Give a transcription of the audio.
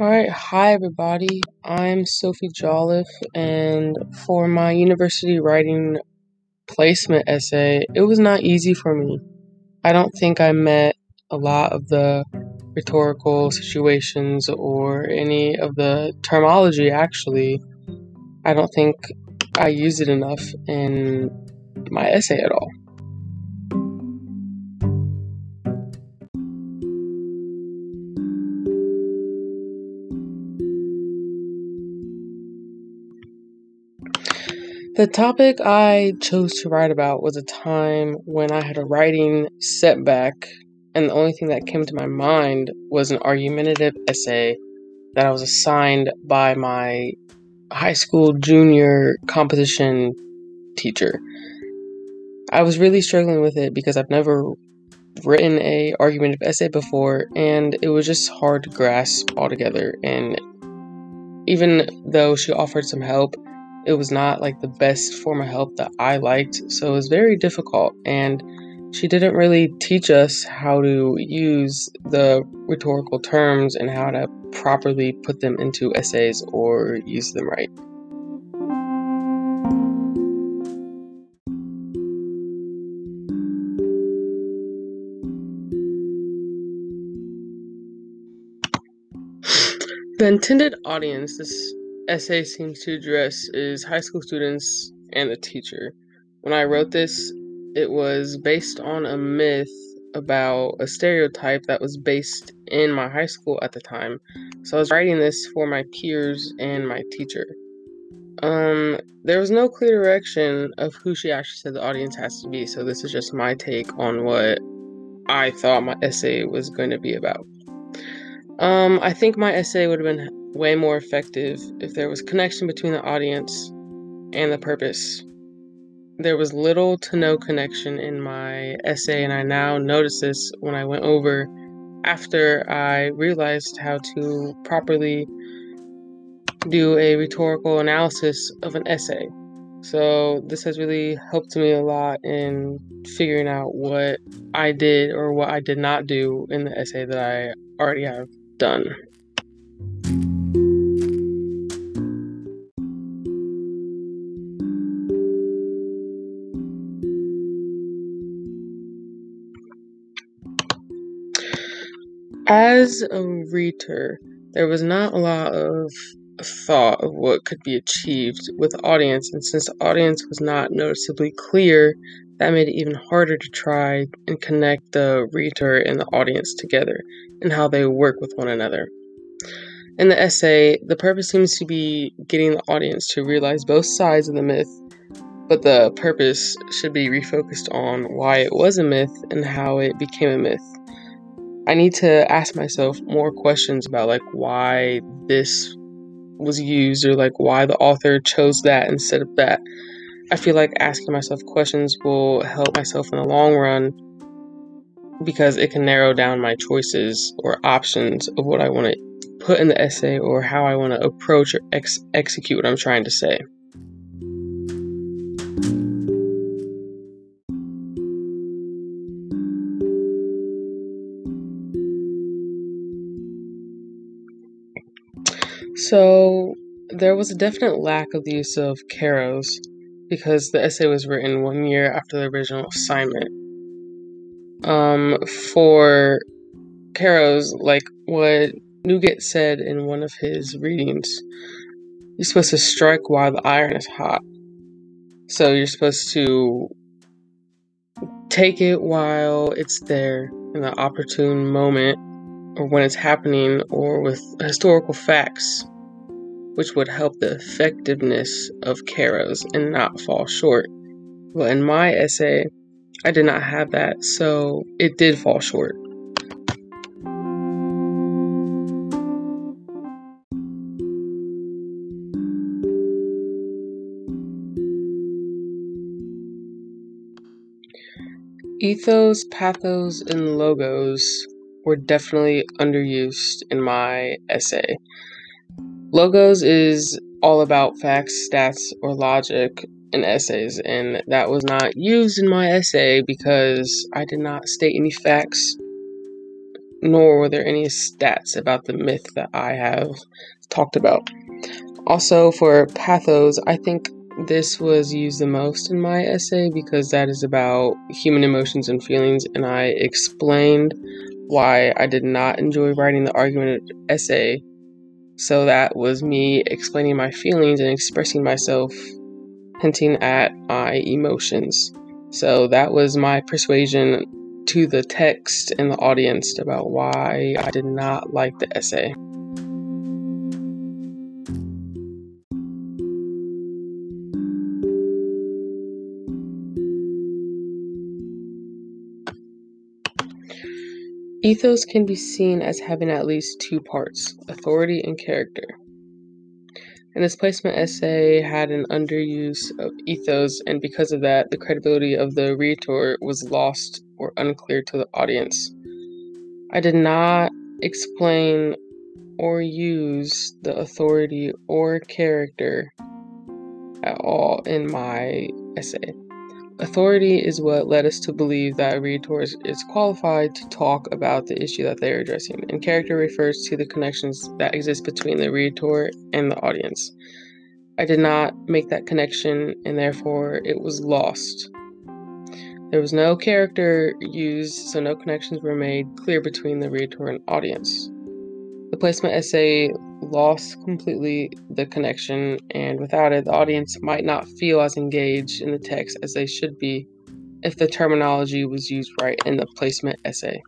Alright, hi everybody. I'm Sophie Jolliffe, and for my university writing placement essay, it was not easy for me. I don't think I met a lot of the rhetorical situations or any of the terminology actually. I don't think I used it enough in my essay at all. The topic I chose to write about was a time when I had a writing setback, and the only thing that came to my mind was an argumentative essay that I was assigned by my high school junior composition teacher. I was really struggling with it because I've never written a argumentative essay before and it was just hard to grasp altogether and even though she offered some help it was not like the best form of help that I liked, so it was very difficult. And she didn't really teach us how to use the rhetorical terms and how to properly put them into essays or use them right. The intended audience, this essay seems to address is high school students and the teacher. When I wrote this, it was based on a myth about a stereotype that was based in my high school at the time. So I was writing this for my peers and my teacher. Um, there was no clear direction of who she actually said the audience has to be, so this is just my take on what I thought my essay was going to be about. Um, I think my essay would have been way more effective if there was connection between the audience and the purpose. There was little to no connection in my essay, and I now notice this when I went over after I realized how to properly do a rhetorical analysis of an essay. So, this has really helped me a lot in figuring out what I did or what I did not do in the essay that I already have done. As a reader, there was not a lot of thought of what could be achieved with audience, and since audience was not noticeably clear, that made it even harder to try and connect the reader and the audience together and how they work with one another. In the essay, the purpose seems to be getting the audience to realize both sides of the myth, but the purpose should be refocused on why it was a myth and how it became a myth. I need to ask myself more questions about like why this was used or like why the author chose that instead of that. I feel like asking myself questions will help myself in the long run because it can narrow down my choices or options of what I want to put in the essay or how I want to approach or ex- execute what I'm trying to say. So there was a definite lack of the use of Kairos because the essay was written one year after the original assignment. Um, for Kairos, like what Newgate said in one of his readings, you're supposed to strike while the iron is hot. So you're supposed to take it while it's there in the opportune moment or when it's happening or with historical facts which would help the effectiveness of Kairos and not fall short. Well, in my essay, I did not have that, so it did fall short. Ethos, pathos, and logos were definitely underused in my essay. Logos is all about facts, stats, or logic in essays, and that was not used in my essay because I did not state any facts nor were there any stats about the myth that I have talked about. Also, for pathos, I think this was used the most in my essay because that is about human emotions and feelings, and I explained why I did not enjoy writing the argument essay. So that was me explaining my feelings and expressing myself, hinting at my emotions. So that was my persuasion to the text and the audience about why I did not like the essay. Ethos can be seen as having at least two parts authority and character. And this placement essay had an underuse of ethos, and because of that, the credibility of the rhetor was lost or unclear to the audience. I did not explain or use the authority or character at all in my essay. Authority is what led us to believe that a rhetor is qualified to talk about the issue that they are addressing, and character refers to the connections that exist between the rhetor and the audience. I did not make that connection, and therefore it was lost. There was no character used, so no connections were made clear between the rhetor and audience. The placement essay lost completely the connection, and without it, the audience might not feel as engaged in the text as they should be if the terminology was used right in the placement essay.